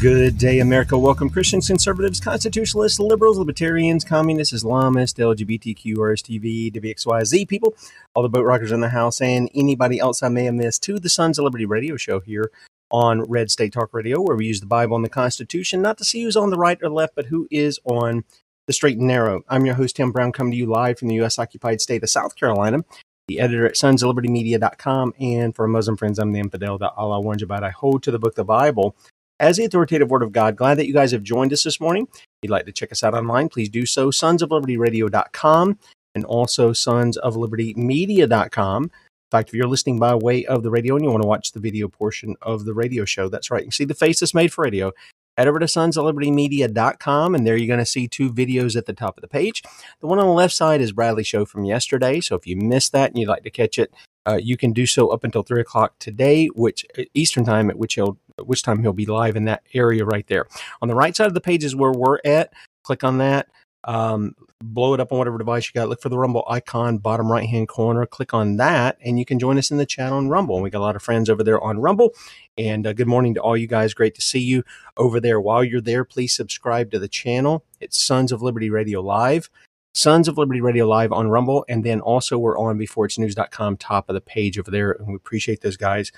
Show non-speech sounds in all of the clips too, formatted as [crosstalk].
Good day, America. Welcome, Christians, conservatives, constitutionalists, liberals, libertarians, communists, Islamists, LGBTQ, RSTV, WXYZ people, all the boat rockers in the house, and anybody else I may have missed to the Sons of Liberty radio show here on Red State Talk Radio, where we use the Bible and the Constitution not to see who's on the right or left, but who is on the straight and narrow. I'm your host, Tim Brown, coming to you live from the U.S. occupied state of South Carolina the editor at sonsoflibertymedia.com. And for Muslim friends, I'm the infidel that Allah warns about. I hold to the book, the Bible, as the authoritative word of God. Glad that you guys have joined us this morning. If you'd like to check us out online, please do so. Sonsoflibertyradio.com and also sonsoflibertymedia.com. In fact, if you're listening by way of the radio and you want to watch the video portion of the radio show, that's right. You see the face that's made for radio. Head over to sonsoflibertymedia.com, and there you're going to see two videos at the top of the page. The one on the left side is Bradley's show from yesterday. So if you missed that and you'd like to catch it, uh, you can do so up until three o'clock today, which uh, Eastern time, at which he'll which time he'll be live in that area right there. On the right side of the page is where we're at. Click on that. Um, blow it up on whatever device you got. Look for the Rumble icon, bottom right hand corner. Click on that, and you can join us in the chat on Rumble. And we got a lot of friends over there on Rumble. And uh, good morning to all you guys. Great to see you over there. While you're there, please subscribe to the channel. It's Sons of Liberty Radio Live. Sons of Liberty Radio Live on Rumble. And then also we're on beforeitsnews.com, top of the page over there. And we appreciate those guys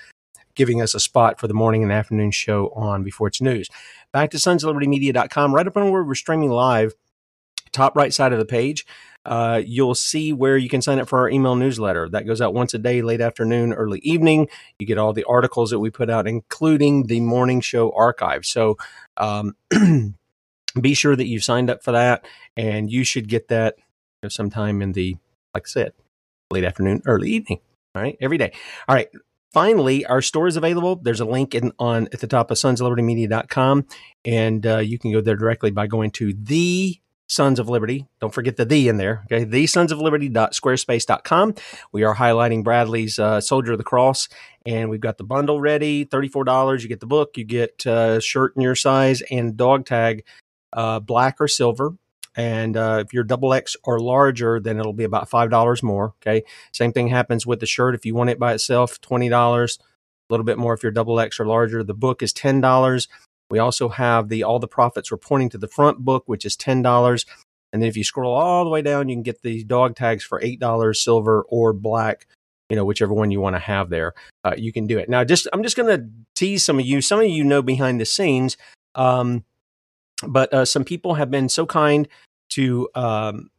giving us a spot for the morning and afternoon show on Before It's News. Back to sons of liberty media.com, right up on where we're streaming live, top right side of the page. Uh, you'll see where you can sign up for our email newsletter. That goes out once a day, late afternoon, early evening. You get all the articles that we put out, including the morning show archive. So um, [clears throat] be sure that you've signed up for that, and you should get that sometime in the, like I said, late afternoon, early evening. All right, every day. All right, Finally, our store is available. There's a link in, on at the top of sonsoflibertymedia.com, and uh, you can go there directly by going to the Sons of Liberty. Don't forget the the in there. Okay, the Sons of Liberty.squarespace.com. We are highlighting Bradley's uh, Soldier of the Cross, and we've got the bundle ready. Thirty-four dollars. You get the book. You get uh, shirt in your size and dog tag, uh, black or silver. And uh, if you're double X or larger, then it'll be about five dollars more. Okay. Same thing happens with the shirt. If you want it by itself, twenty dollars. A little bit more if you're double X or larger. The book is ten dollars. We also have the All the Prophets Were Pointing to the Front book, which is ten dollars. And then if you scroll all the way down, you can get the dog tags for eight dollars, silver or black. You know, whichever one you want to have there, uh, you can do it. Now, just I'm just going to tease some of you. Some of you know behind the scenes. Um, but uh, some people have been so kind to um,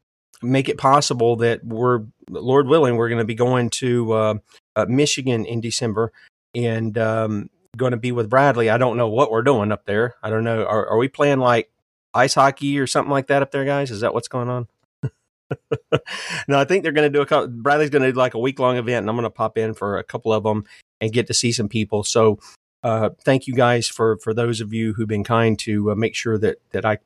make it possible that we're, Lord willing, we're going to be going to uh, uh, Michigan in December and um, going to be with Bradley. I don't know what we're doing up there. I don't know. Are, are we playing like ice hockey or something like that up there, guys? Is that what's going on? [laughs] no, I think they're going to do a couple. Bradley's going to do like a week long event, and I'm going to pop in for a couple of them and get to see some people. So uh, thank you guys for for those of you who've been kind to uh, make sure that that I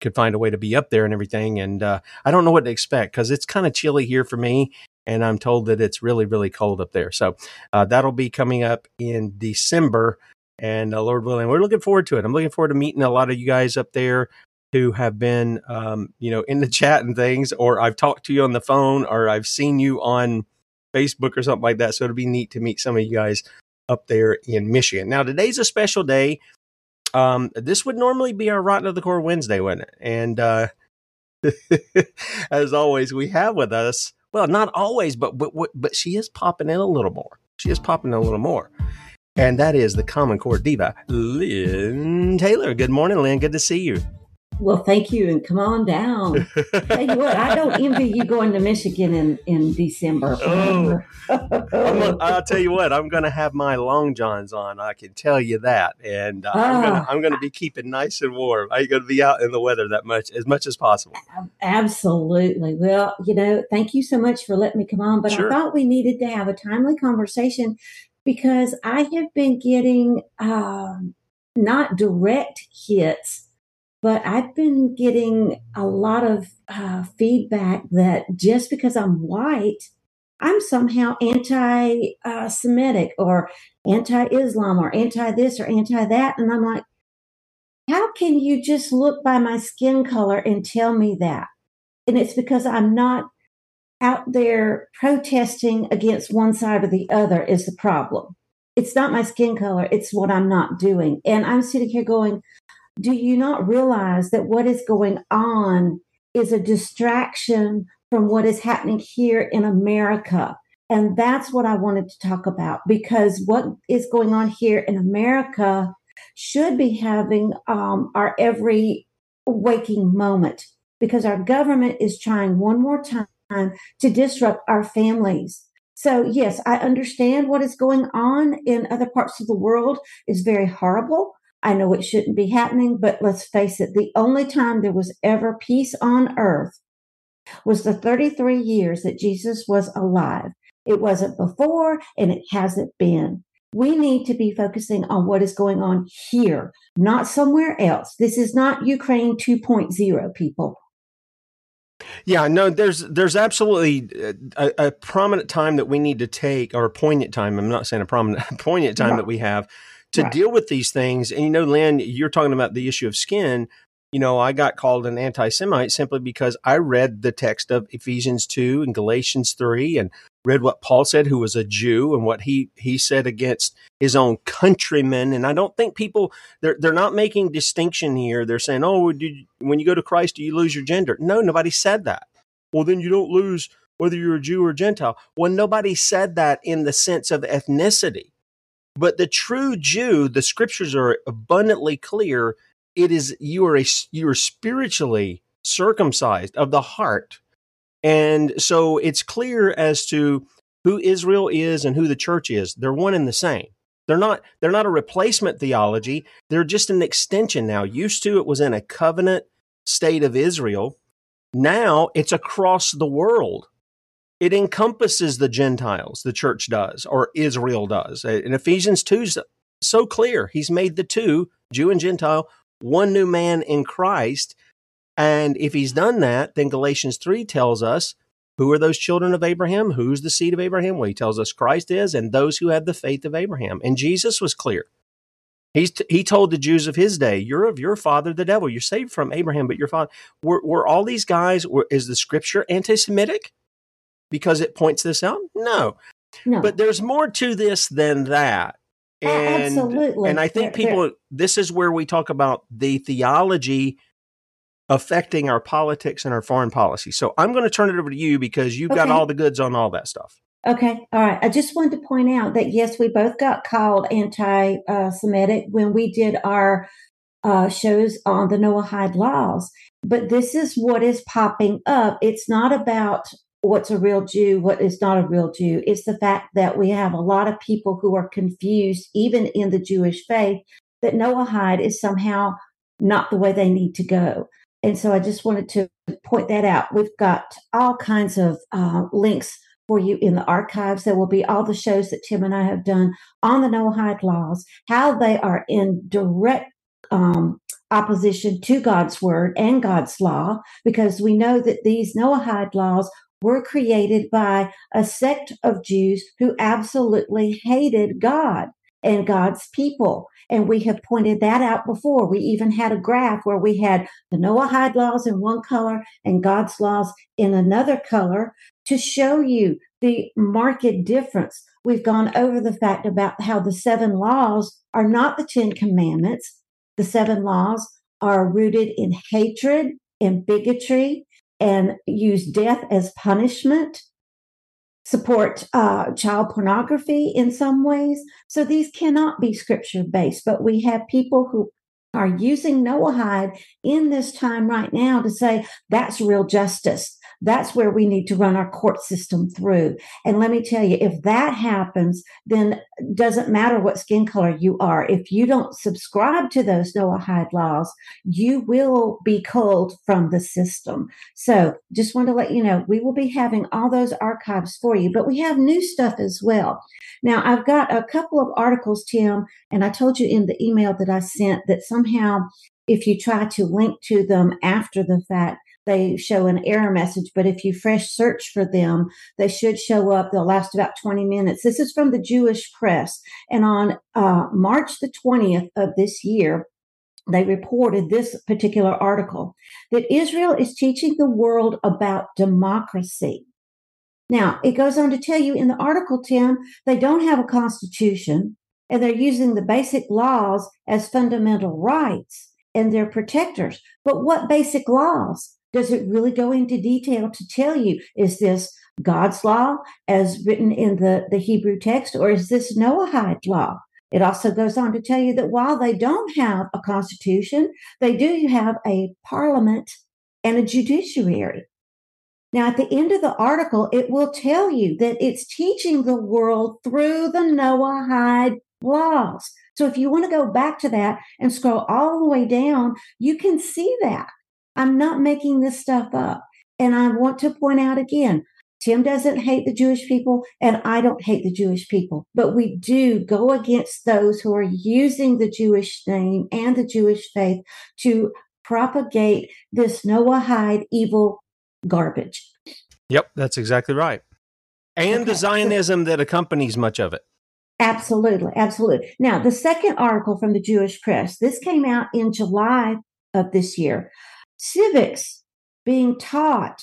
could find a way to be up there and everything. And uh, I don't know what to expect because it's kind of chilly here for me, and I'm told that it's really really cold up there. So uh, that'll be coming up in December, and uh, Lord willing, we're looking forward to it. I'm looking forward to meeting a lot of you guys up there who have been um, you know in the [laughs] chat and things, or I've talked to you on the phone, or I've seen you on Facebook or something like that. So it'll be neat to meet some of you guys up there in Michigan. Now, today's a special day. Um, this would normally be our Rotten to the Core Wednesday, wouldn't it? And uh, [laughs] as always, we have with us, well, not always, but, but but she is popping in a little more. She is popping in a little more. And that is the Common Core Diva, Lynne Taylor. Good morning, Lynne. Good to see you. Well, thank you, and come on down. Tell you what, I don't envy you going to Michigan in in December. [laughs] Oh, [laughs] I'll tell you what, I'm going to have my long johns on. I can tell you that, and uh, I'm going to ah. I'm going to be keeping nice and warm. I'm going to be out in the weather that much as much as possible. Absolutely. Well, you know, thank you so much for letting me come on. But sure. I thought we needed to have a timely conversation because I have been getting um, not direct hits but I've been getting a lot of uh, feedback that just because I'm white, I'm somehow anti Semitic or anti Islam or anti this or anti that. And I'm like, how can you just look by my skin color and tell me that? And it's because I'm not out there protesting against one side or the other is the problem. It's not my skin color, it's what I'm not doing. And I'm sitting here going, do you not realize that what is going on is a distraction from what is happening here in America? And that's what I wanted to talk about because what is going on here in America should be having um, our every waking moment because our government is trying one more time to disrupt our families. So, yes, I understand what is going on in other parts of the world is very horrible. I know it shouldn't be happening, but let's face it, the only time there was ever peace on earth was the 33 years that Jesus was alive. It wasn't before and it hasn't been. We need to be focusing on what is going on here, not somewhere else. This is not Ukraine 2.0, people. Yeah, no, there's there's absolutely uh, a, a, prominent time that we need to take, or a poignant time. I'm not saying a prominent, [laughs] poignant time that we have to right. deal with these things. And you know, Lynne, you're talking about the issue of skin. You know, I got called an anti Semite simply because I read the text of Ephesians 2 and Galatians 3 and read what Paul said, who was a Jew, and what he, he said against his own countrymen. And I don't think people, they're, they're not making distinction here. They're saying, oh, you, when you go to Christ, do you lose your gender? No, nobody said that. Well, then you don't lose whether you're a Jew or a Gentile. Well, nobody said that in the sense of ethnicity. But the true Jew, the scriptures are abundantly clear. It is you are a you are spiritually circumcised of the heart, and so it's clear as to who Israel is and who the church is. They're one and the same. They're not they're not a replacement theology. They're just an extension now. Used to it was in a covenant state of Israel. Now it's across the world it encompasses the Gentiles, the church does, or Israel does. In Ephesians 2 is so clear. He's made the two, Jew and Gentile, one new man in Christ. And if he's done that, then Galatians 3 tells us who are those children of Abraham? Who's the seed of Abraham? Well, he tells us Christ is, and those who have the faith of Abraham. And Jesus was clear. He's t- he told the Jews of his day, "You're of your father, the devil. You're saved from Abraham, but your father." Were, were all these guys? Were, is the scripture anti-Semitic? Because it points this out? No. No. But there's more to this than that. And, Absolutely. And I think they're, people, they're... this is where we talk about the theology affecting our politics and our foreign policy. So I'm going to turn it over to you because you've okay. got all the goods on all that stuff. Okay. All right. I just wanted to point out that yes, we both got called anti Semitic when we did our uh, shows on the Noahide laws. But this is what is popping up. It's not about what's a real Jew, what is not a real Jew. It's the fact that we have a lot of people who are confused, even in the Jewish faith, that Noahide is somehow not the way they need to go. And so I just wanted to point that out. We've got all kinds of uh, links for you in the archives. There will be all the shows that Tim and I have done on the Noahide laws, how they are in direct um, opposition to God's word and God's law, because we know that these Noahide laws were created by a sect of Jews who absolutely hated God and God's people. And we have pointed that out before. We even had a graph where we had the Noahide laws in one color and God's laws in another color to show you the marked difference. We've gone over the fact about how the seven laws are not the Ten Commandments. The seven laws are rooted in hatred and bigotry and use death as punishment. support uh, child pornography in some ways. So these cannot be scripture based, but we have people who are using Noahide in this time right now to say that's real justice. That's where we need to run our court system through. And let me tell you, if that happens, then doesn't matter what skin color you are. If you don't subscribe to those Noahide laws, you will be culled from the system. So just want to let you know, we will be having all those archives for you, but we have new stuff as well. Now I've got a couple of articles, Tim, and I told you in the email that I sent that somehow if you try to link to them after the fact, they show an error message, but if you fresh search for them, they should show up. They'll last about 20 minutes. This is from the Jewish press. And on uh, March the 20th of this year, they reported this particular article that Israel is teaching the world about democracy. Now, it goes on to tell you in the article, Tim, they don't have a constitution and they're using the basic laws as fundamental rights and they're protectors. But what basic laws? Does it really go into detail to tell you, is this God's law as written in the, the Hebrew text, or is this Noahide law? It also goes on to tell you that while they don't have a constitution, they do have a parliament and a judiciary. Now, at the end of the article, it will tell you that it's teaching the world through the Noahide laws. So if you want to go back to that and scroll all the way down, you can see that. I'm not making this stuff up. And I want to point out again, Tim doesn't hate the Jewish people, and I don't hate the Jewish people, but we do go against those who are using the Jewish name and the Jewish faith to propagate this Noahide evil garbage. Yep, that's exactly right. And okay. the Zionism that accompanies much of it. Absolutely, absolutely. Now, the second article from the Jewish press, this came out in July of this year civics being taught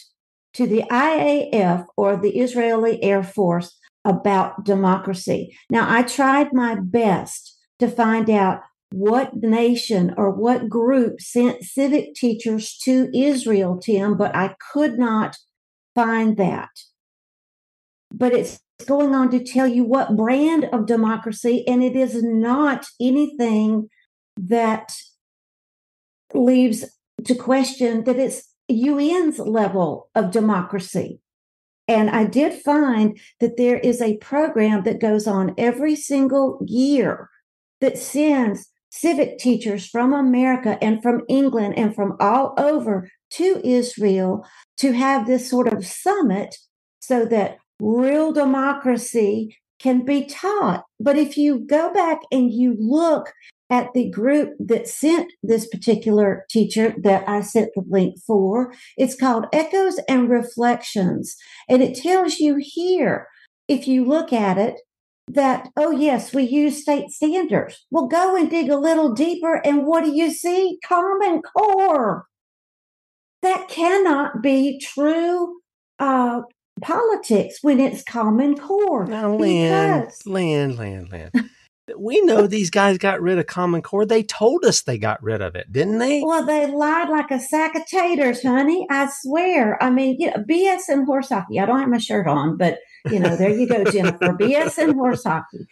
to the IAF or the Israeli Air Force about democracy. Now, I tried my best to find out what nation or what group sent civic teachers to Israel, Tim, but I could not find that. But it's going on to tell you what brand of democracy, and it is not anything that leaves to question that it's UN's level of democracy. And I did find that there is a program that goes on every single year that sends civic teachers from America and from England and from all over to Israel to have this sort of summit so that real democracy can be taught. But if you go back and you look at the group that sent this particular teacher that I sent the link for. It's called Echoes and Reflections. And it tells you here, if you look at it, that, oh, yes, we use state standards. Well, go and dig a little deeper. And what do you see? Common Core. That cannot be true uh, politics when it's Common Core. Now, land, land, land, land we know these guys got rid of Common Core. They told us they got rid of it, didn't they? Well, they lied like a sack of taters, honey. I swear. I mean, you know, BS and horse hockey. I don't have my shirt on, but you know, there you go, [laughs] Jennifer. BS and horse hockey.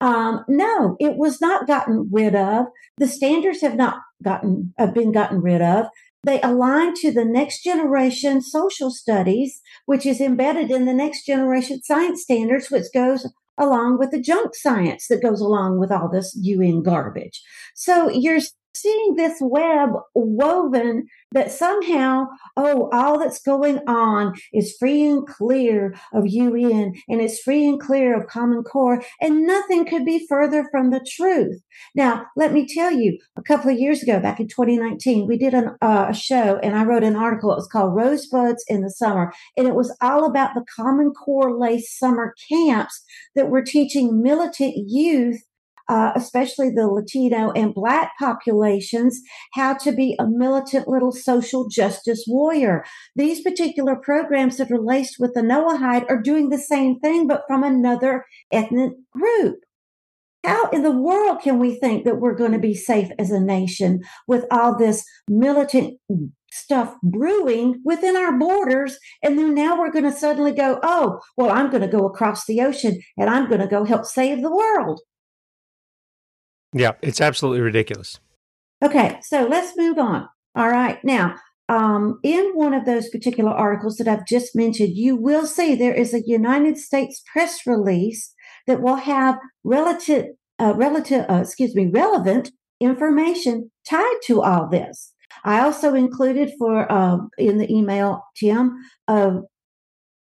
Um, no, it was not gotten rid of. The standards have not gotten have been gotten rid of. They align to the next generation social studies, which is embedded in the next generation science standards, which goes along with the junk science that goes along with all this UN garbage. So you're seeing this web woven that somehow, oh, all that's going on is free and clear of UN and it's free and clear of Common Core, and nothing could be further from the truth. Now, let me tell you, a couple of years ago, back in 2019, we did an, uh, a show and I wrote an article. It was called Rosebuds in the Summer, and it was all about the Common Core lace summer camps that were teaching militant youth uh, especially the Latino and Black populations, how to be a militant little social justice warrior. These particular programs that are laced with the Noahide are doing the same thing, but from another ethnic group. How in the world can we think that we're going to be safe as a nation with all this militant stuff brewing within our borders. And then now we're going to suddenly go, oh, well, I'm going to go across the ocean and I'm going to go help save the world. Yeah, it's absolutely ridiculous. Okay, so let's move on. All right. Now, um, in one of those particular articles that I've just mentioned, you will see there is a United States press release that will have relative, uh, relative, uh, excuse me, relevant information tied to all this. I also included for uh, in the email, Tim, a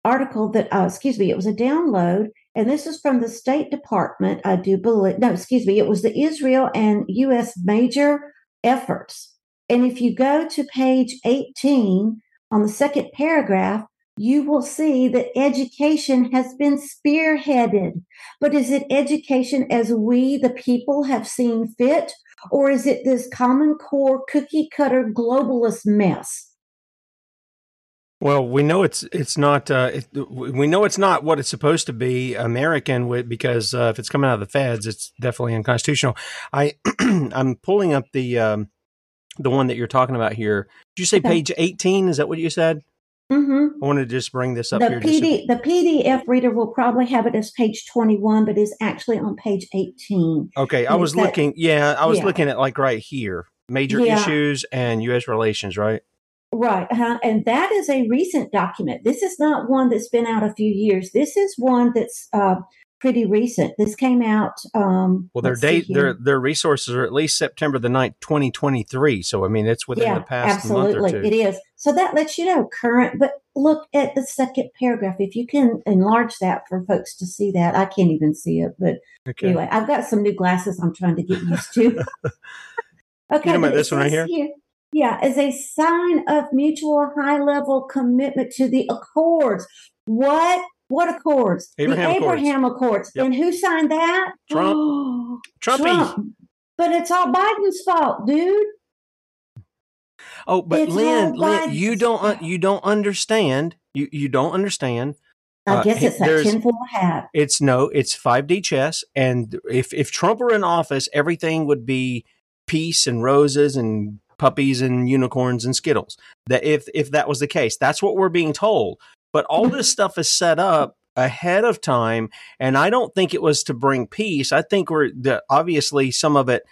article that, uh, excuse me, it was a download, and this is from the State Department. I do believe, no, excuse me, it was the Israel and U.S. major efforts. And if you go to page 18 on the second paragraph, you will see that education has been spearheaded. But is it education as we, the people, have seen fit? Or is it this common core cookie cutter globalist mess? Well, we know it's it's not. Uh, it, we know it's not what it's supposed to be, American, with, because uh, if it's coming out of the feds, it's definitely unconstitutional. I [clears throat] I'm pulling up the um, the one that you're talking about here. Did you say okay. page 18? Is that what you said? Mm-hmm. I wanted to just bring this up the here. PD, the PDF reader will probably have it as page 21, but is actually on page 18. Okay, I was that, looking. Yeah, I was yeah. looking at like right here, major yeah. issues and U.S. relations, right? Right, uh-huh. and that is a recent document. This is not one that's been out a few years. This is one that's uh, pretty recent. This came out. Um, well, their date, their their resources are at least September the 9th, twenty twenty three. So I mean, it's within yeah, the past absolutely. month or two. It is. So that lets you know current. But look at the second paragraph. If you can enlarge that for folks to see that, I can't even see it. But okay. anyway, I've got some new glasses. I'm trying to get used to. [laughs] [laughs] okay, you know about this one right here? here yeah, as a sign of mutual high level commitment to the accords. What what accords? Abraham the Abraham Accords. accords. Yep. And who signed that? [gasps] Trump. Trumpy. Trump. But it's all Biden's fault, dude. Oh, but it's Lynne, Lynne, you don't you don't understand. You you don't understand. I uh, guess it's that tinfoil hat. It's no, it's 5D chess. And if if Trump were in office, everything would be peace and roses and puppies and unicorns and skittles. That if if that was the case, that's what we're being told. But all this stuff is set up ahead of time, and I don't think it was to bring peace. I think we're the, obviously some of it,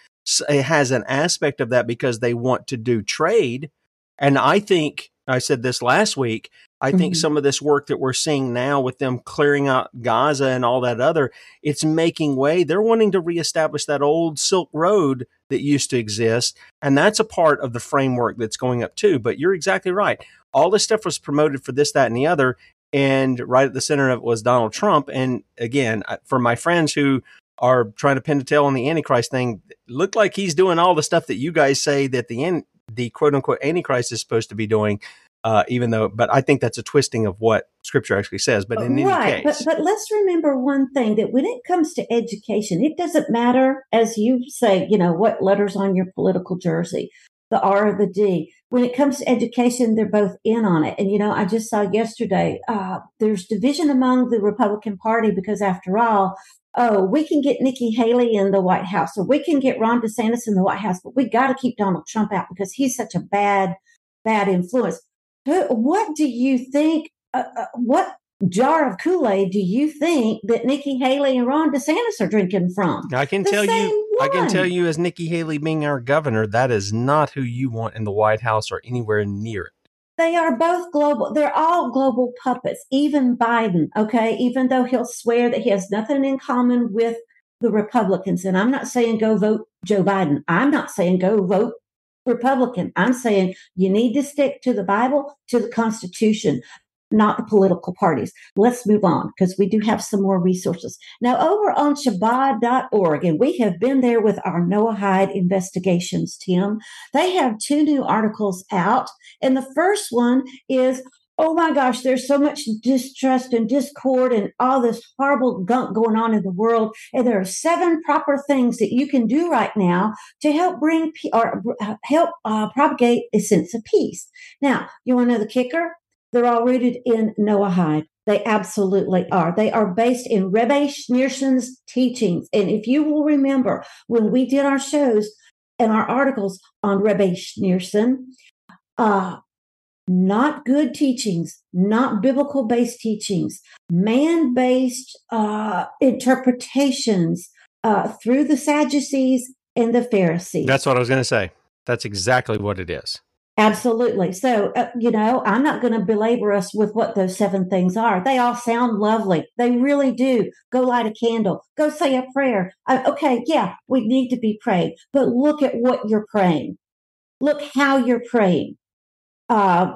it has an aspect of that because they want to do trade, and I think I said this last week. I mm-hmm. think some of this work that we're seeing now with them clearing out Gaza and all that other, it's making way. They're wanting to reestablish that old Silk Road that used to exist. And that's a part of the framework that's going up too. But you're exactly right all this stuff was promoted for this, that, and the other. And right at the center of it was Donald Trump. And again, for my friends who are trying to pin the tail on the Antichrist thing, looked like he's doing all the stuff that you guys say that the the quote unquote Antichrist is supposed to be doing. Uh, even though, but I think that's a twisting of what Scripture actually says. But in right, any case, but, but let's remember one thing: that when it comes to education, it doesn't matter, as you say, you know, what letters on your political jersey the R or the D. When it comes to education, they're both in on it. And, you know, I just saw yesterday, uh, there's division among the Republican Party because, after all, oh, we can get Nikki Haley in the White House or we can get Ron DeSantis in the White House, but we got to keep Donald Trump out because he's such a bad, bad influence. What do you think? Uh, uh, what jar of Kool Aid do you think that Nikki Haley and Ron DeSantis are drinking from? I can the tell you, one. I can tell you, as Nikki Haley being our governor, that is not who you want in the White House or anywhere near it. They are both global. They're all global puppets. Even Biden, okay, even though he'll swear that he has nothing in common with the Republicans. And I'm not saying go vote Joe Biden. I'm not saying go vote Republican. I'm saying you need to stick to the Bible, to the Constitution not the political parties. Let's move on because we do have some more resources. Now, over on Chabad.org, and we have been there with our Noah Noahide investigations, Tim. They have two new articles out. And the first one is oh my gosh, there's so much distrust and discord and all this horrible gunk going on in the world. And there are seven proper things that you can do right now to help bring or help uh, propagate a sense of peace. Now, you want to know the kicker? They're all rooted in Noahide. They absolutely are. They are based in Rebbe Schneerson's teachings. And if you will remember, when we did our shows and our articles on Rebbe Schneerson, uh, not good teachings, not biblical based teachings, man based uh, interpretations uh, through the Sadducees and the Pharisees. That's what I was going to say. That's exactly what it is. Absolutely. So, uh, you know, I'm not going to belabor us with what those seven things are. They all sound lovely. They really do. Go light a candle. Go say a prayer. Uh, okay, yeah, we need to be praying, but look at what you're praying. Look how you're praying. Uh,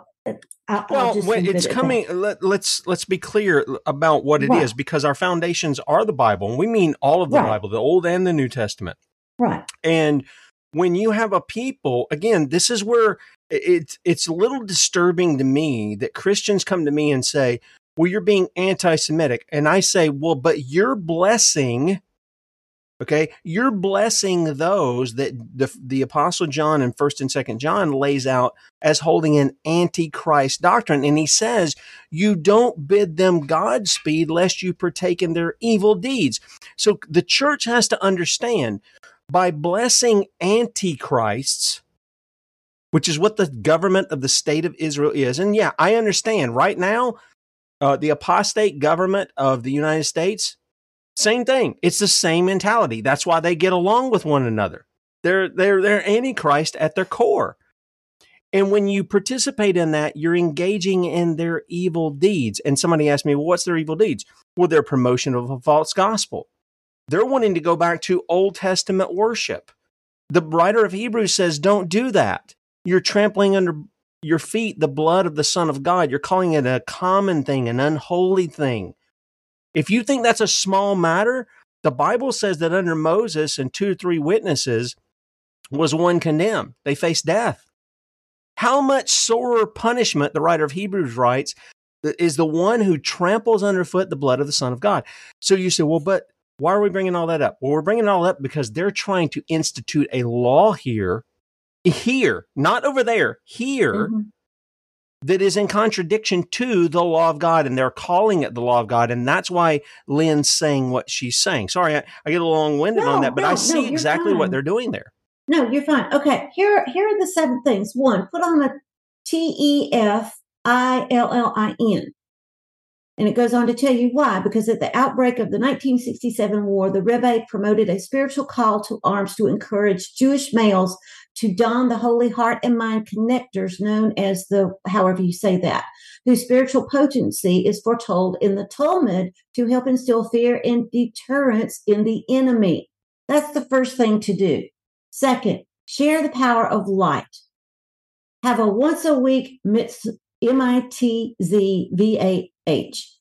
I'll, well, I'll it's coming. Let, us let's, let's be clear about what it right. is, because our foundations are the Bible, and we mean all of the right. Bible, the Old and the New Testament. Right. And when you have a people, again, this is where it's it's a little disturbing to me that Christians come to me and say, "Well, you're being anti-Semitic," and I say, "Well, but you're blessing." Okay, you're blessing those that the, the apostle John in first and second John lays out as holding an antichrist doctrine. And he says, you don't bid them Godspeed lest you partake in their evil deeds. So the church has to understand by blessing antichrists, which is what the government of the state of Israel is. And yeah, I understand right now, uh, the apostate government of the United States, same thing. It's the same mentality. That's why they get along with one another. They're, they're, they're antichrist at their core. And when you participate in that, you're engaging in their evil deeds. And somebody asked me, well, what's their evil deeds? Well, their promotion of a false gospel. They're wanting to go back to Old Testament worship. The writer of Hebrews says, don't do that. You're trampling under your feet the blood of the Son of God. You're calling it a common thing, an unholy thing. If you think that's a small matter, the Bible says that under Moses and two or three witnesses was one condemned. They faced death. How much sorer punishment, the writer of Hebrews writes, is the one who tramples underfoot the blood of the Son of God. So you say, well, but why are we bringing all that up? Well, we're bringing it all up because they're trying to institute a law here here, not over there, here, mm-hmm. That is in contradiction to the law of God. And they're calling it the law of God. And that's why Lynne's saying what she's saying. Sorry, I, I get a long winded no, on that, but no, I see no, exactly fine. what they're doing there. No, you're fine. Okay, here, here are the seven things. One, put on a T E F I L L I N. And it goes on to tell you why. Because at the outbreak of the 1967 war, the Rebbe promoted a spiritual call to arms to encourage Jewish males to don the holy heart and mind connectors known as the, however you say that, whose spiritual potency is foretold in the Talmud to help instill fear and deterrence in the enemy. That's the first thing to do. Second, share the power of light. Have a once a week M I T Z V A H.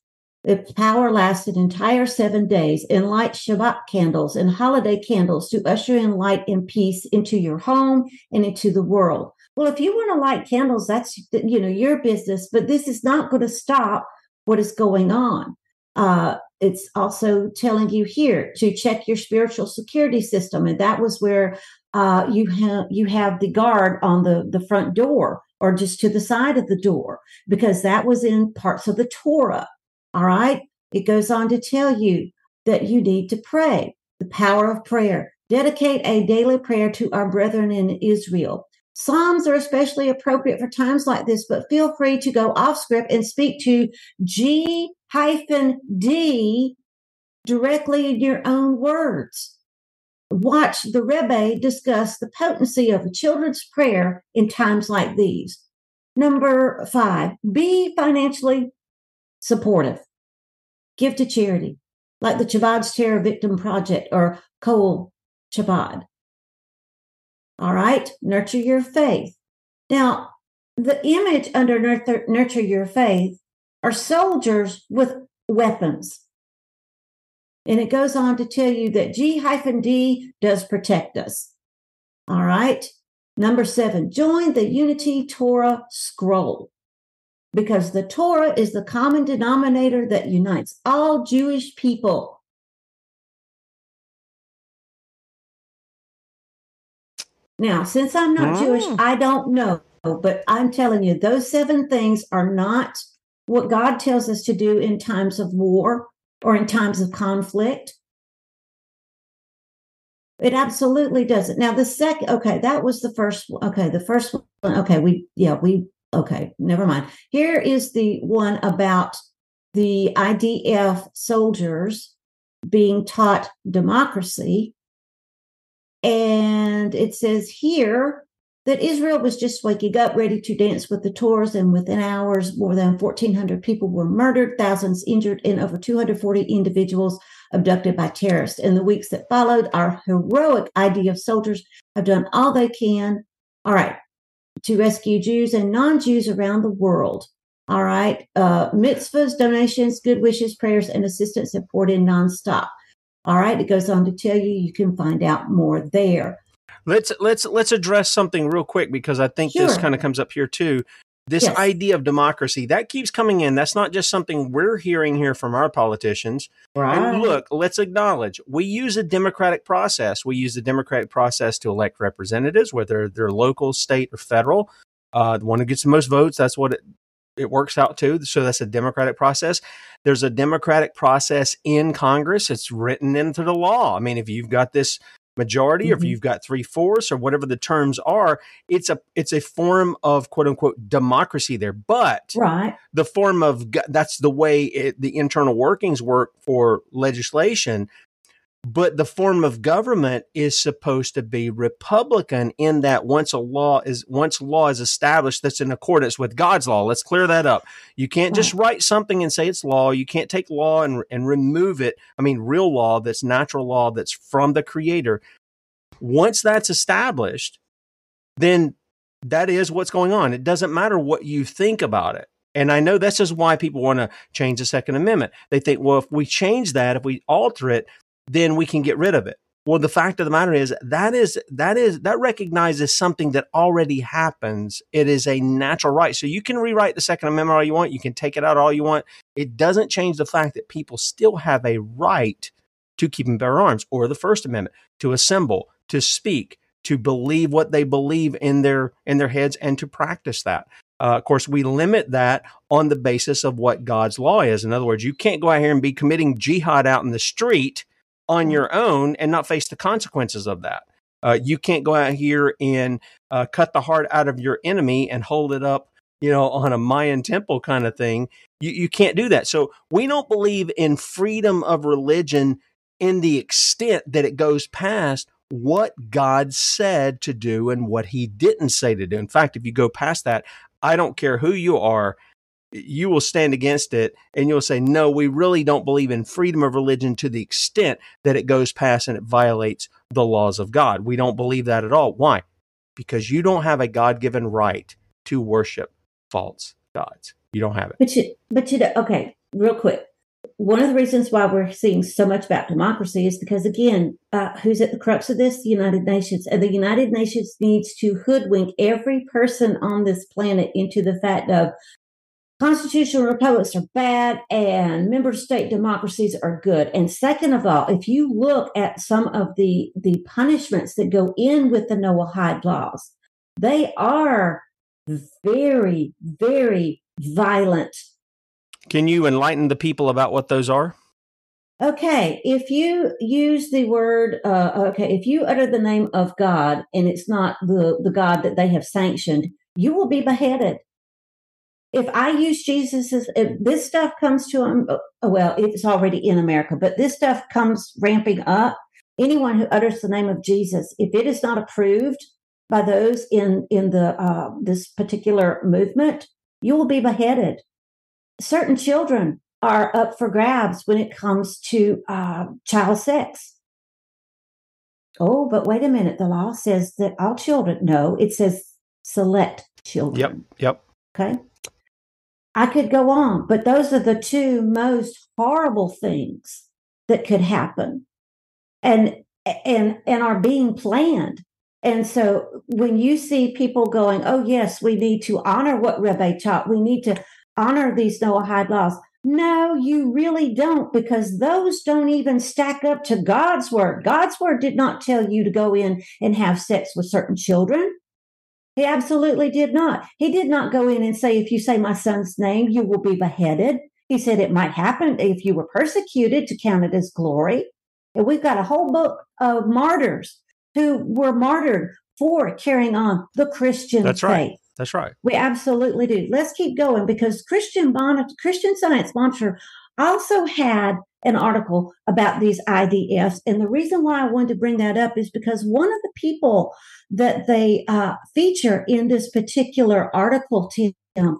The power lasted entire seven days and light Shabbat candles and holiday candles to usher in light and peace into your home and into the world. Well, if you want to light candles, that's you know your business, but this is not going to stop what is going on. Uh, it's also telling you here to check your spiritual security system, and that was where uh, you have you have the guard on the the front door or just to the side of the door because that was in parts of the Torah. All right. It goes on to tell you that you need to pray, the power of prayer. Dedicate a daily prayer to our brethren in Israel. Psalms are especially appropriate for times like this, but feel free to go off script and speak to G hyphen D directly in your own words. Watch the Rebbe discuss the potency of a children's prayer in times like these. Number five, be financially supportive. Give to charity, like the Chabad's Terror Victim Project or Colel Chabad. All right, nurture your faith. Now, the image under nurture, nurture your faith are soldiers with weapons. And it goes on to tell you that G hyphen D does protect us. All right. Number seven, join the Unity Torah scroll because the Torah is the common denominator that unites all Jewish people. Now, since I'm not Jewish, ah. I don't know, but I'm telling you, those seven things are not what God tells us to do in times of war or in times of conflict. It absolutely doesn't. Now, the second, okay, that was the first. Okay, the first one. Okay, we, yeah, we okay, never mind. Here is the one about the IDF soldiers being taught democracy. And it says here that Israel was just waking up, ready to dance with the Torahs, and within hours, more than 1,400 people were murdered, thousands injured, and over 240 individuals abducted by terrorists. In the weeks that followed, our heroic IDF soldiers have done all they can, all right, to rescue Jews and non Jews around the world. All right. Uh, mitzvahs, donations, good wishes, prayers, and assistance have poured in nonstop. All right. It goes on to tell you you can find out more there. Let's let's let's address something real quick because I think sure. this kind of comes up here too. This yes. idea of democracy that keeps coming in. That's not just something we're hearing here from our politicians. Right. And look, let's acknowledge we use a democratic process. We use the democratic process to elect representatives, whether they're local, state, or federal. Uh, the one who gets the most votes, that's what it, it works out too. So that's a democratic process. There's a democratic process in Congress. It's written into the law. I mean, if you've got this majority, mm-hmm. or if mm-hmm. you've got three fourths, or whatever the terms are, it's a it's a form of quote unquote democracy there. But right. the form of that's the way it, the internal workings work for legislation but the form of government is supposed to be republican in that once a law is once law is established that's in accordance with god's law. Let's clear that up. You can't just write something and say it's law. You can't take law and, and remove it. I mean real law that's natural law that's from the creator. Once that's established then that is what's going on. It doesn't matter what you think about it. And I know this is why people want to change the Second Amendment. They think, well, if we change that, if we alter it, then we can get rid of it. Well, the fact of the matter is that is that is that recognizes something that already happens. It is a natural right. So you can rewrite the Second Amendment all you want. You can take it out all you want. It doesn't change the fact that people still have a right to keep and bear arms, or the First Amendment to assemble, to speak, to believe what they believe in their in their heads, and to practice that. Uh, of course, we limit that on the basis of what God's law is. In other words, you can't go out here and be committing jihad out in the street on your own and not face the consequences of that. Uh, you can't go out here and uh, cut the heart out of your enemy and hold it up, you know, on a Mayan temple kind of thing. You, you can't do that. So we don't believe in freedom of religion in the extent that it goes past what God said to do and what he didn't say to do. In fact, if you go past that, I don't care who you are, you will stand against it and you'll say, no, we really don't believe in freedom of religion to the extent that it goes past and it violates the laws of God. We don't believe that at all. Why? Because you don't have a God given right to worship false gods. You don't have it. But you, but you, okay, real quick. One of the reasons why we're seeing so much about democracy is because, again, uh, who's at the crux of this? The United Nations. And the United Nations needs to hoodwink every person on this planet into the fact of constitutional republics are bad and member state democracies are good. And second of all, if you look at some of the, the punishments that go in with the Noahide laws, they are very, very violent. Can you enlighten the people about what those are? Okay, if you use the word, uh, okay, if you utter the name of God and it's not the, the God that they have sanctioned, you will be beheaded if I use Jesus if this stuff comes to him, oh, well, it's already in America, but this stuff comes ramping up. Anyone who utters the name of Jesus, if it is not approved by those in in the uh, this particular movement, you will be beheaded. Certain children are up for grabs when it comes to uh, child sex. Oh, but wait a minute. The law says that all children. No, it says select children. Yep. Yep. Okay. I could go on, but those are the two most horrible things that could happen and and and are being planned. And so when you see people going, oh yes, we need to honor what Rebbe taught, we need to honor these Noahide laws. No, you really don't, because those don't even stack up to God's word. God's word did not tell you to go in and have sex with certain children. He absolutely did not. He did not go in and say, if you say my son's name, you will be beheaded. He said it might happen if you were persecuted to count it as glory. And we've got a whole book of martyrs who were martyred for carrying on the Christian That's faith. Right. That's right. We absolutely do. Let's keep going because Christian Monitor, Christian Science Monitor also had an article about these IDFs. And the reason why I wanted to bring that up is because one of the people that they uh, feature in this particular article,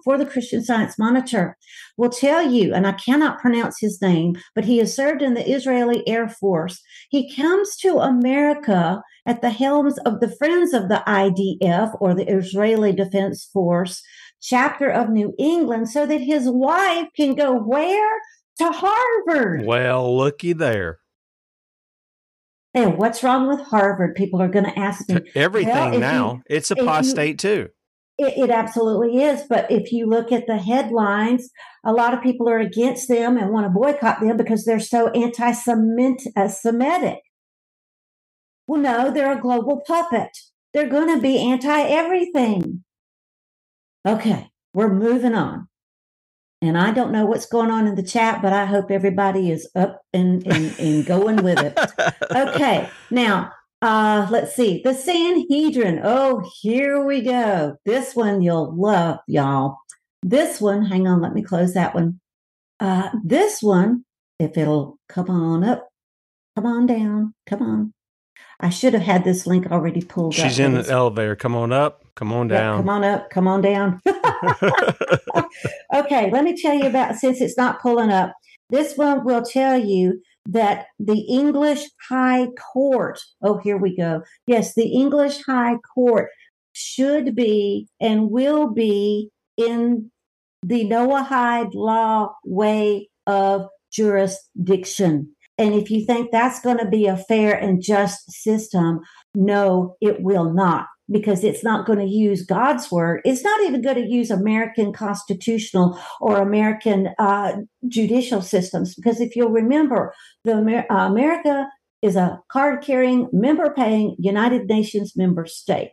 for the Christian Science Monitor will tell you, and I cannot pronounce his name, but he has served in the Israeli Air Force. He comes to America at the helms of the Friends of the IDF or the Israeli Defense Force chapter of New England so that his wife can go where? To Harvard. Well, looky there. And what's wrong with Harvard? People are going to ask me. Everything well, now. You, it's apostate you, too. It, it, absolutely is. But if you look at the headlines, a lot of people are against them and want to boycott them because they're so anti uh, Semitic. Well, no, they're a global puppet. They're going to be anti everything. Okay, we're moving on. And I don't know what's going on in the chat, but I hope everybody is up and, and, and going with it. [laughs] Okay, now uh, let's see. The Sanhedrin. Oh, here we go. This one you'll love, y'all. This one, hang on, let me close that one. Uh, this one, if it'll come on up, come on down, come on. I should have had this link already pulled She's up. She's in the elevator. Come on up, come on down. Yeah, come on up, come on down. [laughs] okay, let me tell you about since it's not pulling up. This one will tell you that the English High Court, oh, here we go. Yes, the English High Court should be and will be in the Noahide law way of jurisdiction. And if you think that's going to be a fair and just system, no, it will not because it's not going to use God's word. It's not even going to use American constitutional or American uh, judicial systems. Because if you'll remember, the Amer- uh, America is a card carrying, member paying United Nations member state.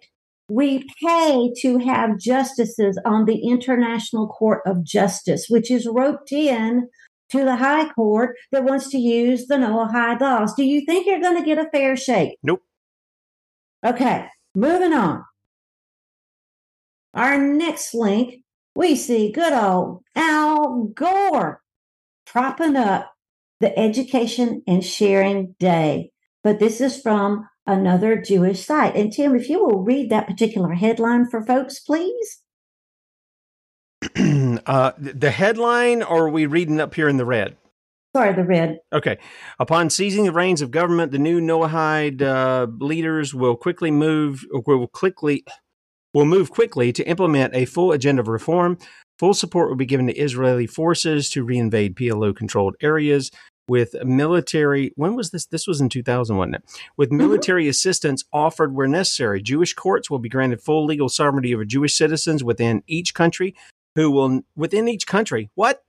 We pay to have justices on the International Court of Justice, which is roped in to the High Court that wants to use the Noahide laws. Do you think you're going to get a fair shake? Nope. Okay. Moving on. Our next link, we see good old Al Gore propping up the Education and Sharing Day. But this is from another Jewish site. And Tim, if you will read that particular headline for folks, please. [clears throat] uh, the headline, or are we reading up here in the red? Sorry, the red. Okay. Upon seizing the reins of government, the new Noahide uh, leaders will quickly move, will quickly, will move quickly to implement a full agenda of reform. Full support will be given to Israeli forces to reinvade PLO-controlled areas with military. When was this? This was in 2000, wasn't it? With mm-hmm. military mm-hmm. assistance offered where necessary. Jewish courts will be granted full legal sovereignty over Jewish citizens within each country, who will within each country. What?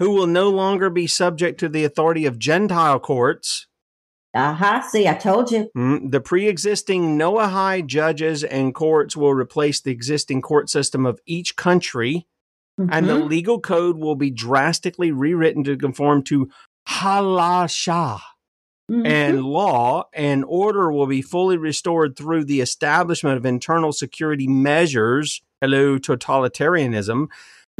Who will no longer be subject to the authority of Gentile courts. Aha, uh-huh. see, I told you. Mm, the pre existing Noahide judges and courts will replace the existing court system of each country, mm-hmm. and the mm-hmm. legal code will be drastically rewritten to conform to halacha. Mm-hmm. And law and order will be fully restored through the establishment of internal security measures. Hello, totalitarianism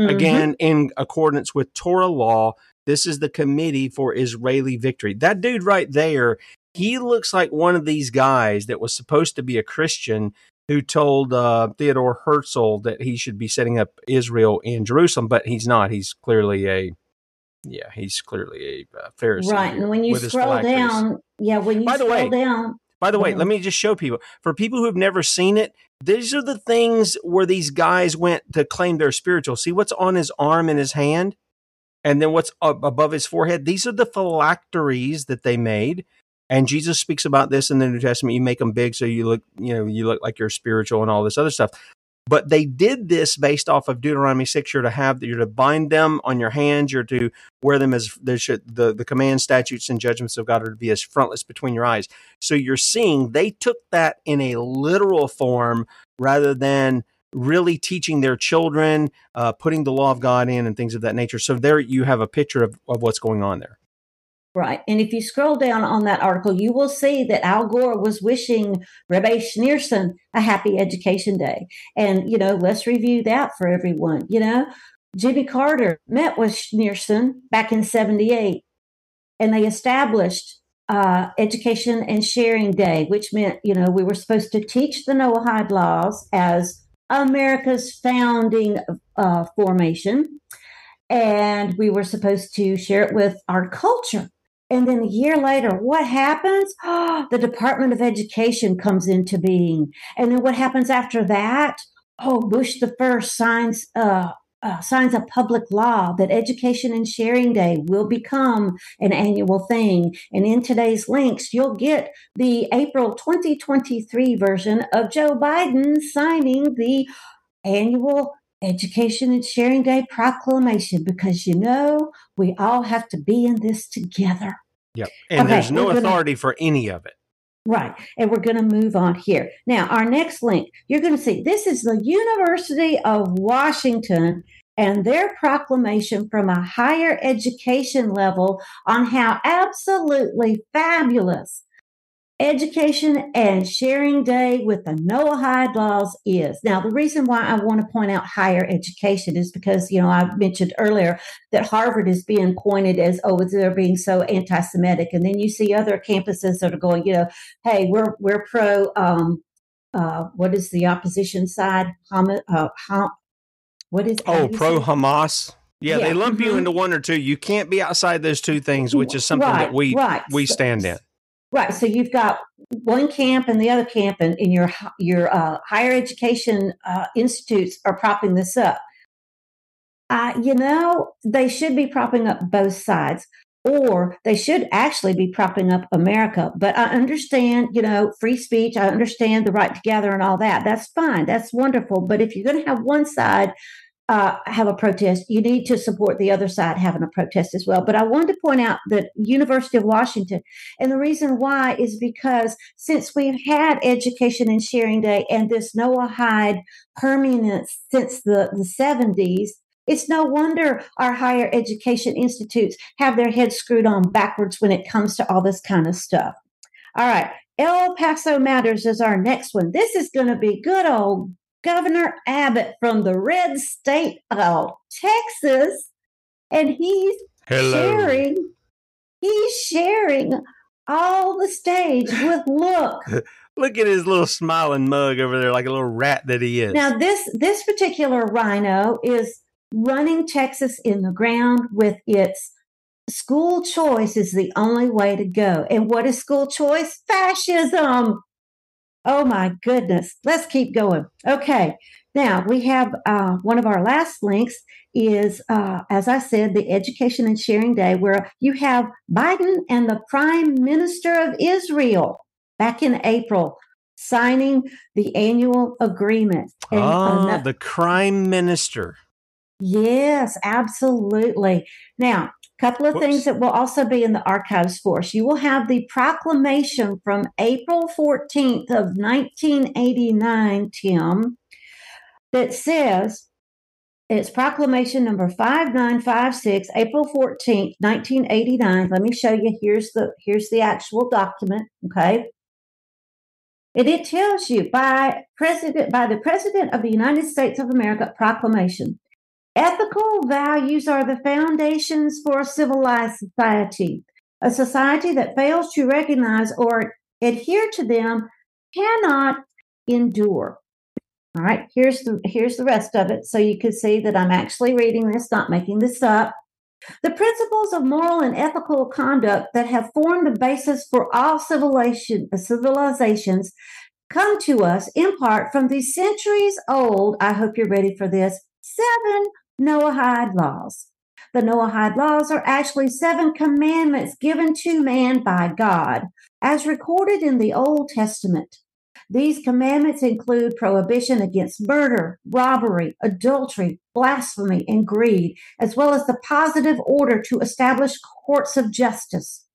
Mm-hmm. Again, in accordance with Torah law, this is the Committee for Israeli Victory. That dude right there, he looks like one of these guys that was supposed to be a Christian who told uh, Theodore Herzl that he should be setting up Israel in Jerusalem, but he's not. He's clearly a yeah, he's clearly a uh, Pharisee. Right, and when you scroll down, yeah, when you By the scroll way, down. By the way, let mm-hmm. me just show people. For people who have never seen it, these are the things where these guys went to claim they're spiritual. See what's on his arm and his hand? And then what's above his forehead? These are the phylacteries that they made. And Jesus speaks about this in the New Testament. You make them big so you look, you know, you look like you're spiritual and all this other stuff. But they did this based off of Deuteronomy 6. You're to have, you're to bind them on your hands. You're to wear them as there should, the, the command statutes and judgments of God are to be as frontlets between your eyes. So you're seeing they took that in a literal form rather than really teaching their children, uh, putting the law of God in and things of that nature. So there you have a picture of, of what's going on there. Right. And if you scroll down on that article, you will see that Al Gore was wishing Rabbi Schneerson a happy education day. And, you know, let's review that for everyone. You know, Jimmy Carter met with Schneerson back in 78, and they established uh, Education and Sharing Day, which meant, you know, we were supposed to teach the Noahide laws as America's founding uh, formation. And we were supposed to share it with our culture. And then a year later, what happens? Oh, [gasps] the Department of Education comes into being. And then what happens after that? Oh, Bush the first signs uh, uh, signs a public law that Education and Sharing Day will become an annual thing. And in today's links, you'll get the April 2023 version of Joe Biden signing the annual Education and Sharing Day proclamation because you know we all have to be in this together. Yep. And okay, there's no authority gonna, for any of it. Right. And we're going to move on here. Now, our next link, you're going to see this is the University of Washington and their proclamation from a higher education level on how absolutely fabulous Education and Sharing Day with the Noah Noahide laws is. Now, the reason why I want to point out higher education is because, you know, I mentioned earlier that Harvard is being pointed as, oh, they're being so anti Semitic. And then you see other campuses that are going, you know, hey, we're, we're pro, um, uh, what is the opposition side? Uh, ham, what is Oh, pro Hamas? Yeah, yeah, they lump mm-hmm. you into one or two. You can't be outside those two things, which is something right, that we right. we stand in. Right. So you've got one camp and the other camp, and, in your your uh, higher education uh, institutes are propping this up. Uh, you know, they should be propping up both sides, or they should actually be propping up America. But I understand, you know, free speech. I understand the right to gather and all that. That's fine. That's wonderful. But if you're going to have one side uh, have a protest, you need to support the other side having a protest as well. But I wanted to point out that University of Washington, and the reason why is because since we've had Education and Sharing Day and this Noahide permanence since the, the 70s, it's no wonder our higher education institutes have their heads screwed on backwards when it comes to all this kind of stuff. All right, El Paso Matters is our next one. This is going to be good old Governor Abbott from the red state of Texas, and he's Hello. sharing he's sharing all the stage with look. [laughs] look at his little smiling mug over there like a little rat that he is. Now this this particular RINO is running Texas in the ground with its school choice is the only way to go. And what is school choice? Fascism. Oh my goodness. Let's keep going. Okay. Now we have uh, one of our last links is, uh, as I said, the Education and Sharing Day, where you have Biden and the Prime Minister of Israel back in April signing the annual agreement. And, oh, the crime minister. Yes, absolutely. Now, couple of Whoops. things that will also be in the archives for us. You will have the proclamation from April 14th of 1989, Tim, that says it's proclamation number 5956, April 14th, 1989. Let me show you. Here's the here's the actual document, okay? And it tells you by president by the President of the United States of America proclamation Ethical values are the foundations for a civilized society. A society that fails to recognize or adhere to them cannot endure. All right, here's the here's the rest of it so you can see that I'm actually reading this, not making this up. The principles of moral and ethical conduct that have formed the basis for all civilization, civilizations come to us in part from the centuries old, I hope you're ready for this, seven Noahide laws. The Noahide laws are actually seven commandments given to man by God, as recorded in the Old Testament. These commandments include prohibition against murder, robbery, adultery, blasphemy, and greed, as well as the positive order to establish courts of justice.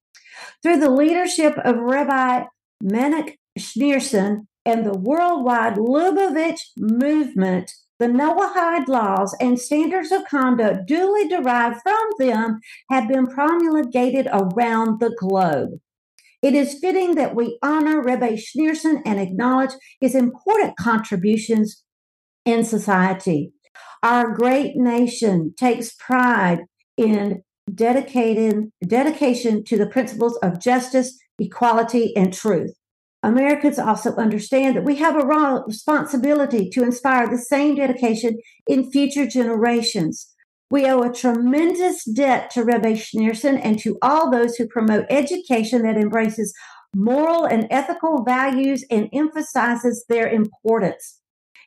Through the leadership of Rabbi Menach Schneerson and the worldwide Lubavitch movement, the Noahide laws and standards of conduct duly derived from them have been promulgated around the globe. It is fitting that we honor Rebbe Schneerson and acknowledge his important contributions in society. Our great nation takes pride in dedication to the principles of justice, equality, and truth. Americans also understand that we have a responsibility to inspire the same dedication in future generations. We owe a tremendous debt to Rebbe Schneerson and to all those who promote education that embraces moral and ethical values and emphasizes their importance.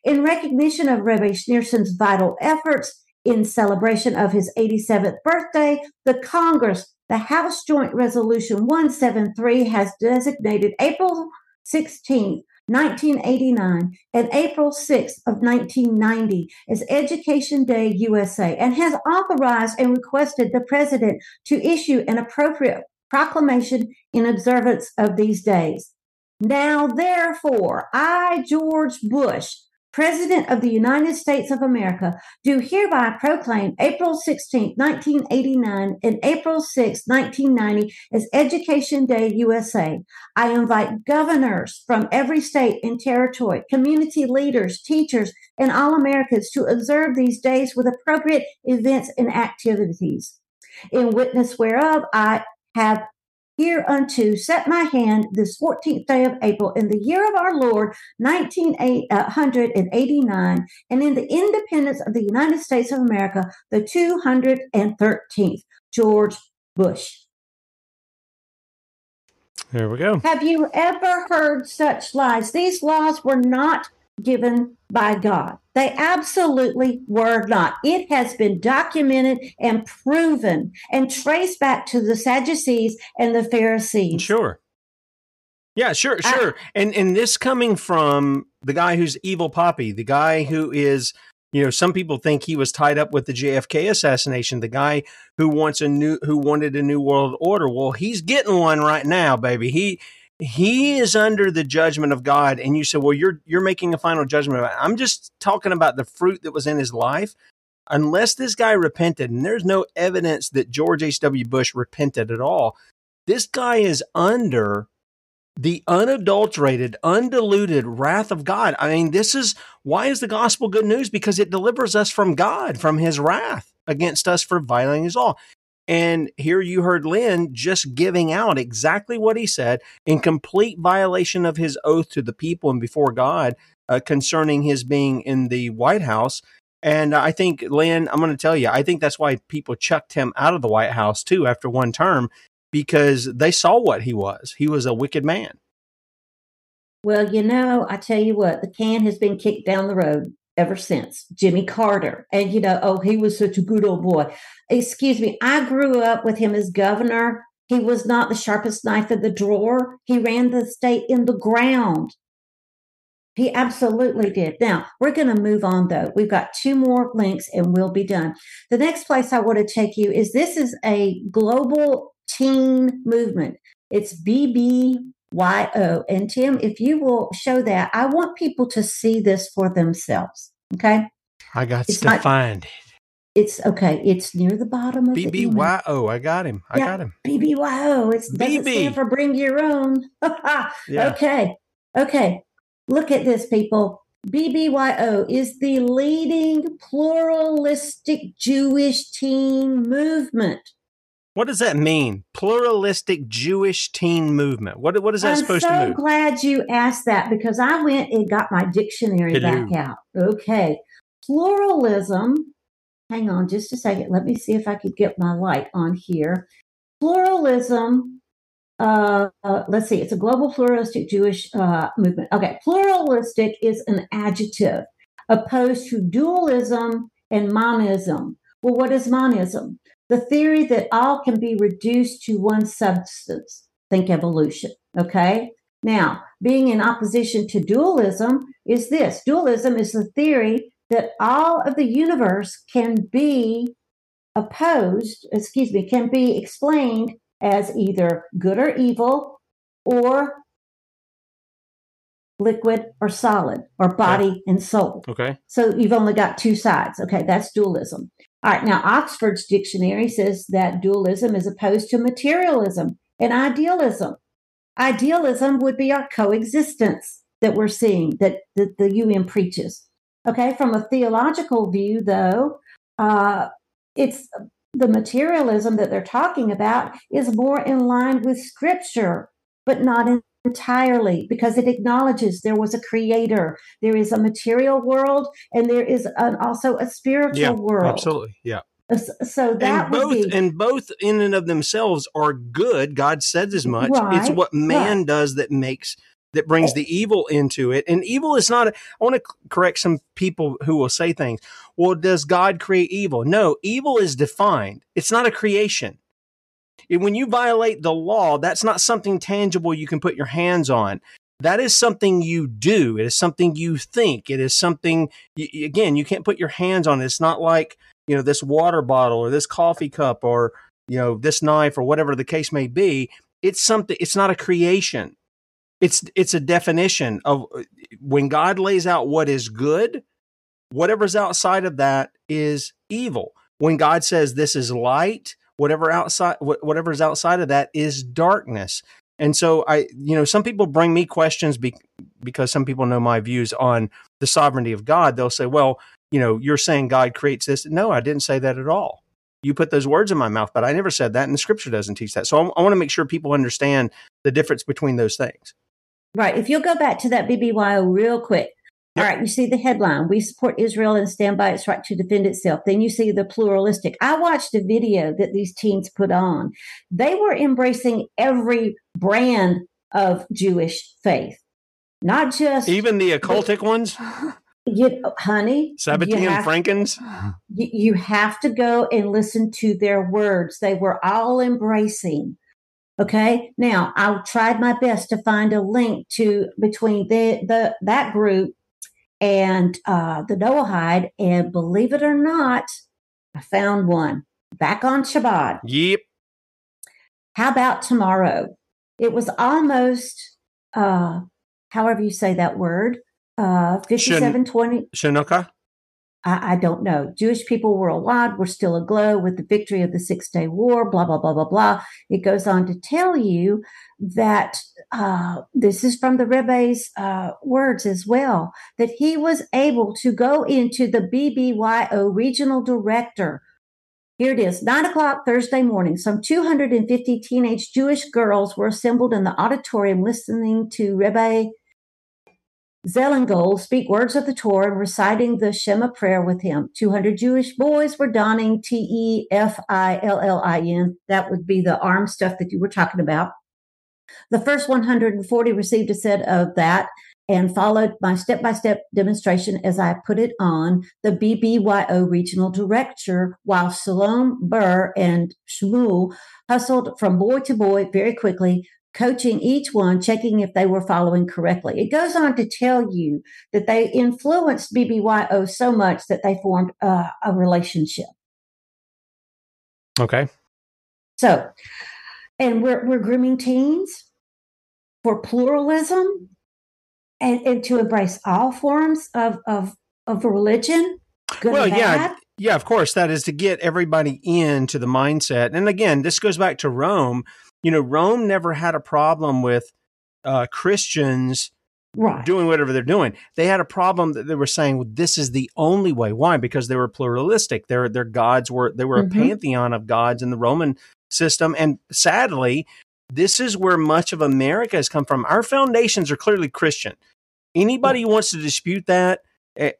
In recognition of Rebbe Schneerson's vital efforts in celebration of his 87th birthday, the Congress, the House Joint Resolution 173, has designated April 16, 1989 and April 6th of 1990 as Education Day USA and has authorized and requested the president to issue an appropriate proclamation in observance of these days. Now, therefore, I, George Bush, President of the United States of America, do hereby proclaim April 16, 1989 and April 6, 1990 as Education Day USA. I invite governors from every state and territory, community leaders, teachers, and all Americans to observe these days with appropriate events and activities. In witness whereof, I have hereunto set my hand this 14th day of April in the year of our Lord, 1989, uh, and in the independence of the United States of America, the 213th. George Bush. There we go. Have you ever heard such lies? These laws were not given by God. They absolutely were not. It has been documented and proven and traced back to the Sadducees and the Pharisees. Sure. Yeah, sure, sure. I, and and this coming from the guy who's evil poppy, the guy who is you know, some people think he was tied up with the JFK assassination, the guy who wants a new who wanted a new world order. Well, he's getting one right now, baby. He he is under the judgment of God. And you say, well, you're you're making a final judgment. I'm just talking about the fruit that was in his life. Unless this guy repented, and there's no evidence that George H.W. Bush repented at all, this guy is under the unadulterated, undiluted wrath of God. I mean, this is why is the gospel good news? Because it delivers us from God, from his wrath against us for violating his law. And here you heard Lynne just giving out exactly what he said in complete violation of his oath to the people and before God uh, concerning his being in the White House. And I think, Lynne, I'm going to tell you, I think that's why people chucked him out of the White House too after one term because they saw what he was. He was a wicked man. Well, you know, I tell you what, the can has been kicked down the road ever since. Jimmy Carter. And, you know, oh, he was such a good old boy. Excuse me, I grew up with him as governor. He was not the sharpest knife in the drawer. He ran the state in the ground. He absolutely did. Now, we're going to move on though. We've got two more links and we'll be done. The next place I want to take you is this is a global teen movement. It's BB Y O. And Tim, if you will show that, I want people to see this for themselves. Okay. I got it's to not, find it. It's okay. It's near the bottom of BBYO. I got him. I yeah, got him. BBYO. It's BB. for bring your own. [laughs] yeah. Okay. Okay. Look at this, people. BBYO is the leading pluralistic Jewish teen movement. What does that mean? Pluralistic Jewish teen movement. What, what is that I'm supposed so to mean? I'm so glad you asked that because I went and got my dictionary Hello. back out. Okay. Pluralism. Hang on just a second. Let me see if I could get my light on here. Pluralism. Uh, uh, let's see. It's a global pluralistic Jewish uh, movement. Okay. Pluralistic is an adjective opposed to dualism and monism. Well, what is monism? The theory that all can be reduced to one substance. Think evolution. Okay. Now, being in opposition to dualism is this dualism is the theory that all of the universe can be opposed, excuse me, can be explained as either good or evil or liquid or solid, or body okay. and soul. Okay. So you've only got two sides. Okay, that's dualism. All right, now Oxford's dictionary says that dualism is opposed to materialism and idealism. Idealism would be our coexistence that we're seeing that, that the UN preaches. Okay, from a theological view, though, uh, it's the materialism that they're talking about is more in line with scripture, but not entirely because it acknowledges there was a creator, there is a material world, and there is an, also a spiritual yeah, world. Absolutely. Yeah. Uh, so that and both be, and both in and of themselves are good. God says as much. Right, it's what man right. does that makes that brings the evil into it. And evil is not, I want to correct some people who will say things. Well, does God create evil? No, evil is defined. It's not a creation. When you violate the law, that's not something tangible you can put your hands on. That is something you do. It is something you think. It is something, again, you can't put your hands on it. It's not like, you know, this water bottle or this coffee cup or, you know, this knife or whatever the case may be. It's something, it's not a creation it's it's a definition of uh, when God lays out what is good, whatever's outside of that is evil. When God says this is light, whatever outside whatever's outside of that is darkness. And so I, you know, some people bring me questions be, because some people know my views on the sovereignty of God. They'll say, "Well, you know, you're saying God creates this." No, I didn't say that at all. You put those words in my mouth, but I never said that, and the Scripture doesn't teach that. So I, I want to make sure people understand the difference between those things. Right. If you'll go back to that BBYO real quick. Yep. All right, you see the headline, We Support Israel and Stand by Its Right to Defend Itself. Then you see the pluralistic. I watched a video that these teens put on. They were embracing every brand of Jewish faith, not just. Even the occultic ones? [laughs] You, honey, Sabbatean Frankens. You, you have to go and listen to their words. They were all embracing Okay. Now I tried my best to find a link to between the, the that group and uh, the Noahide, and believe it or not, I found one back on Shabbat. Yep. How about tomorrow? It was almost, uh, however you say that word, uh, fifty-seven twenty. Shanoka. I, I, don't know. Jewish people worldwide were still aglow with the victory of the Six Day War, blah, blah, blah, blah, blah. It goes on to tell you that uh, this is from the Rebbe's uh, words as well, that he was able to go into the BBYO regional director. Here it is, nine o'clock Thursday morning. Some 250 teenage Jewish girls were assembled in the auditorium listening to Rebbe Zellengold speak words of the Torah and reciting the Shema prayer with him. 200 Jewish boys were donning T E F I L L I N. That would be the arm stuff that you were talking about. The first 140 received a set of that and followed my step by step demonstration as I put it on the BBYO regional director, while Salome Burr and Shmuel hustled from boy to boy very quickly, coaching each one, checking if they were following correctly. It goes on to tell you that they influenced BBYO so much that they formed uh, a relationship. Okay. So, and we're, we're grooming teens for pluralism and, and to embrace all forms of, of, of religion. Good well, yeah. Yeah, of course. That is to get everybody into the mindset. And again, this goes back to Rome you know, Rome never had a problem with uh, Christians right. doing whatever they're doing. They had a problem that they were saying well, this is the only way. Why? Because they were pluralistic. Their their gods were they were mm-hmm. a pantheon of gods in the Roman system, and sadly, this is where much of America has come from. Our foundations are clearly Christian. Anybody who wants to dispute that,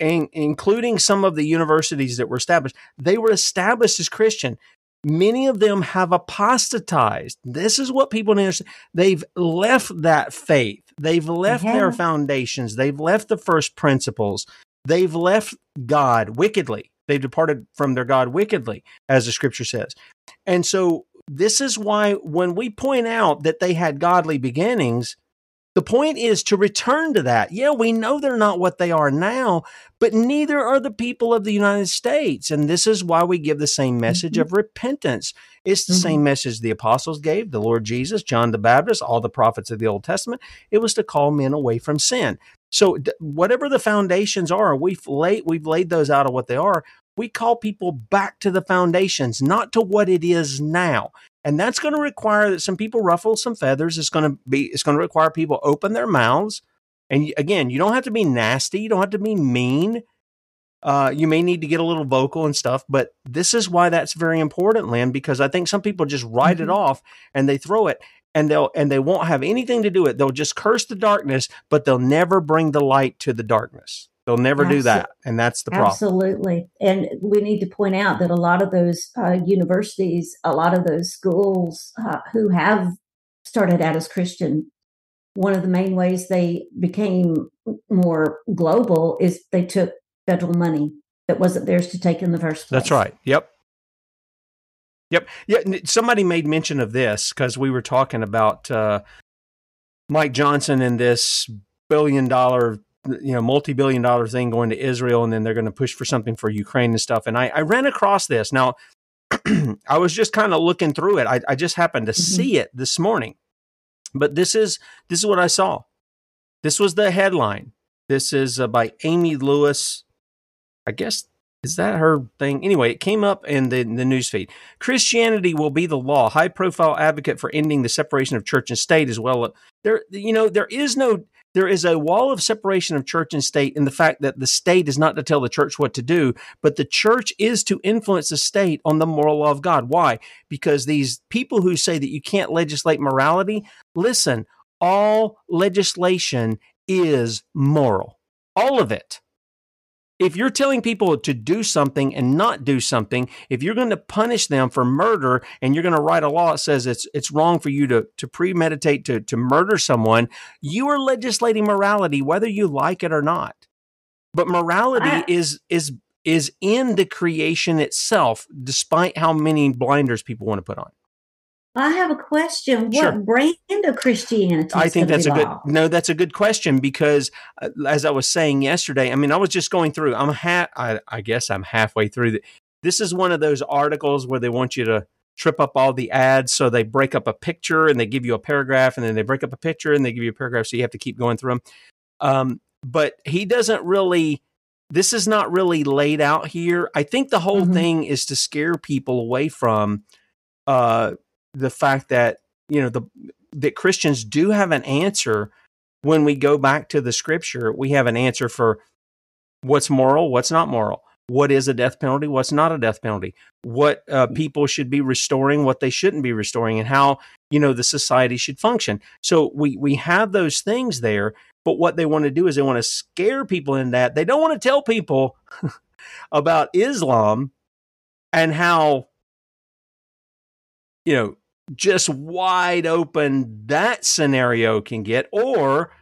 including some of the universities that were established, they were established as Christian many of them have apostatized. This is what people understand. They've left that faith. They've left their foundations. They've left the first principles. They've left God wickedly. They've departed from their God wickedly, as the scripture says. And so this is why when we point out that they had godly beginnings, The point is to return to that. Yeah, we know they're not what they are now, but neither are the people of the United States. And this is why we give the same message mm-hmm. of repentance. It's the mm-hmm. same message the apostles gave, the Lord Jesus, John the Baptist, all the prophets of the Old Testament. It was to call men away from sin. So whatever the foundations are, we've laid we've laid those out of what they are. We call people back to the foundations, not to what it is now. And that's going to require that some people ruffle some feathers. It's going to be it's going to require people open their mouths. And again, you don't have to be nasty, you don't have to be mean. Uh, you may need to get a little vocal and stuff, but this is why that's very important, Lynne, because I think some people just write mm-hmm. it off and they throw it and they'll and they won't have anything to do with it. They'll just curse the darkness, but they'll never bring the light to the darkness. They'll never Absolutely. do that, and that's the problem. Absolutely, and we need to point out that a lot of those uh, universities, a lot of those schools uh, who have started out as Christian, one of the main ways they became more global is they took federal money that wasn't theirs to take in the first place. That's right. Yep. Yep. Yeah. Somebody made mention of this because we were talking about uh, Mike Johnson and this billion dollar, you know, multi billion dollar thing going to Israel, and then they're going to push for something for Ukraine and stuff. And I, I ran across this. Now, [clears throat] I was just kind of looking through it. I, I just happened to mm-hmm. see it this morning, but this is this is what I saw. This was the headline. This is uh, by Amy Lewis. I guess is that her thing? Anyway, it came up in the, the newsfeed. Christianity will be the law. High profile advocate for ending the separation of church and state as well. There, you know, there is no, there is a wall of separation of church and state in the fact that the state is not to tell the church what to do, but the church is to influence the state on the moral law of God. Why? Because these people who say that you can't legislate morality, listen, all legislation is moral. All of it if you're telling people to do something and not do something, if you're going to punish them for murder and you're going to write a law that says it's it's wrong for you to to premeditate to to murder someone, you are legislating morality whether you like it or not. But morality I, is is is in the creation itself, despite how many blinders people want to put on. I have a question. What sure. brand of Christianity? I think that's a good. No, that's a good question because, uh, as I was saying yesterday, I mean, I was just going through. I'm ha- I, I guess I'm halfway through. The, this is one of those articles where they want you to trip up all the ads, so they break up a picture and they give you a paragraph, and then they break up a picture and they give you a paragraph, so you have to keep going through them. Um, but he doesn't really. This is not really laid out here. I think the whole mm-hmm. thing is to scare people away from. Uh, the fact that you know the that Christians do have an answer when we go back to the scripture. We have an answer for what's moral, what's not moral, what is a death penalty, what's not a death penalty, what uh, mm. people should be restoring, what they shouldn't be restoring, and how you know the society should function. So we we have those things there. But what they want to do is they want to scare people in that. They don't want to tell people [laughs] about Islam and how you know, just wide open that scenario can get, or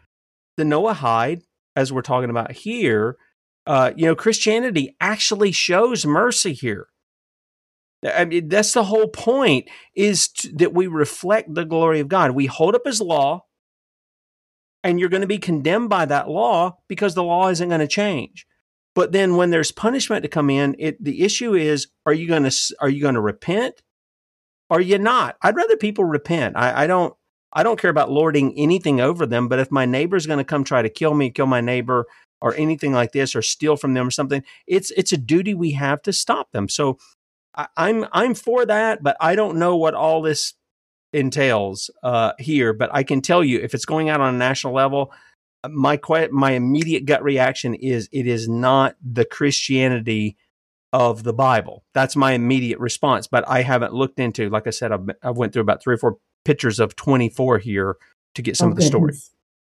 the Noah Noahide, as we're talking about here, uh, you know, Christianity actually shows mercy here. I mean, that's the whole point is to, that we reflect the glory of God. We hold up his law, and you're going to be condemned by that law because the law isn't going to change. But then when there's punishment to come in, it, the issue is, are you going to, are you going to repent? Or you not. I'd rather people repent. I, I don't I don't care about lording anything over them, but if my neighbor's going to come try to kill me, kill my neighbor, or anything like this, or steal from them or something, it's it's a duty we have to stop them. So I, I'm I'm for that, but I don't know what all this entails uh, here. But I can tell you, if it's going out on a national level, my my immediate gut reaction is it is not the Christianity of the Bible. That's my immediate response, but I haven't looked into. Like I said, I've, I went through about three or four pictures of 24 here to get some oh, of the story.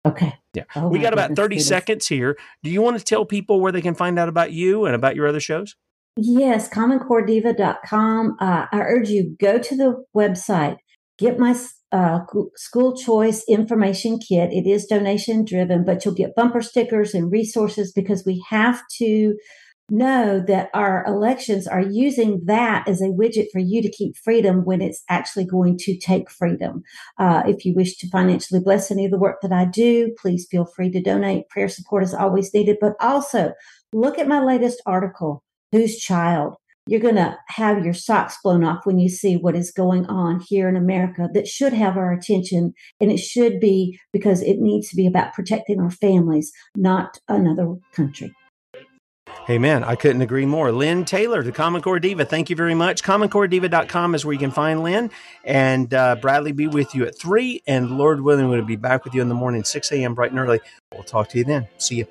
Okay. Yeah. Oh, we got about 30 goodness. seconds here. Do you want to tell people where they can find out about you and about your other shows? Yes, commoncorediva.com. Uh, I urge you go to the website, get my uh, school choice information kit. It is donation driven, but you'll get bumper stickers and resources because we have to know that our elections are using that as a widget for you to keep freedom when it's actually going to take freedom. Uh, if you wish to financially bless any of the work that I do, please feel free to donate. Prayer support is always needed, but also look at my latest article, Whose Child? You're going to have your socks blown off when you see what is going on here in America that should have our attention. And it should be because it needs to be about protecting our families, not another country. Amen. I couldn't agree more. Lynne Taylor, the Common Core Diva, thank you very much. CommonCoreDiva.com is where you can find Lynne. And uh, Bradley be with you at 3. And Lord willing, we'll be back with you in the morning, 6 a.m. bright and early. We'll talk to you then. See you.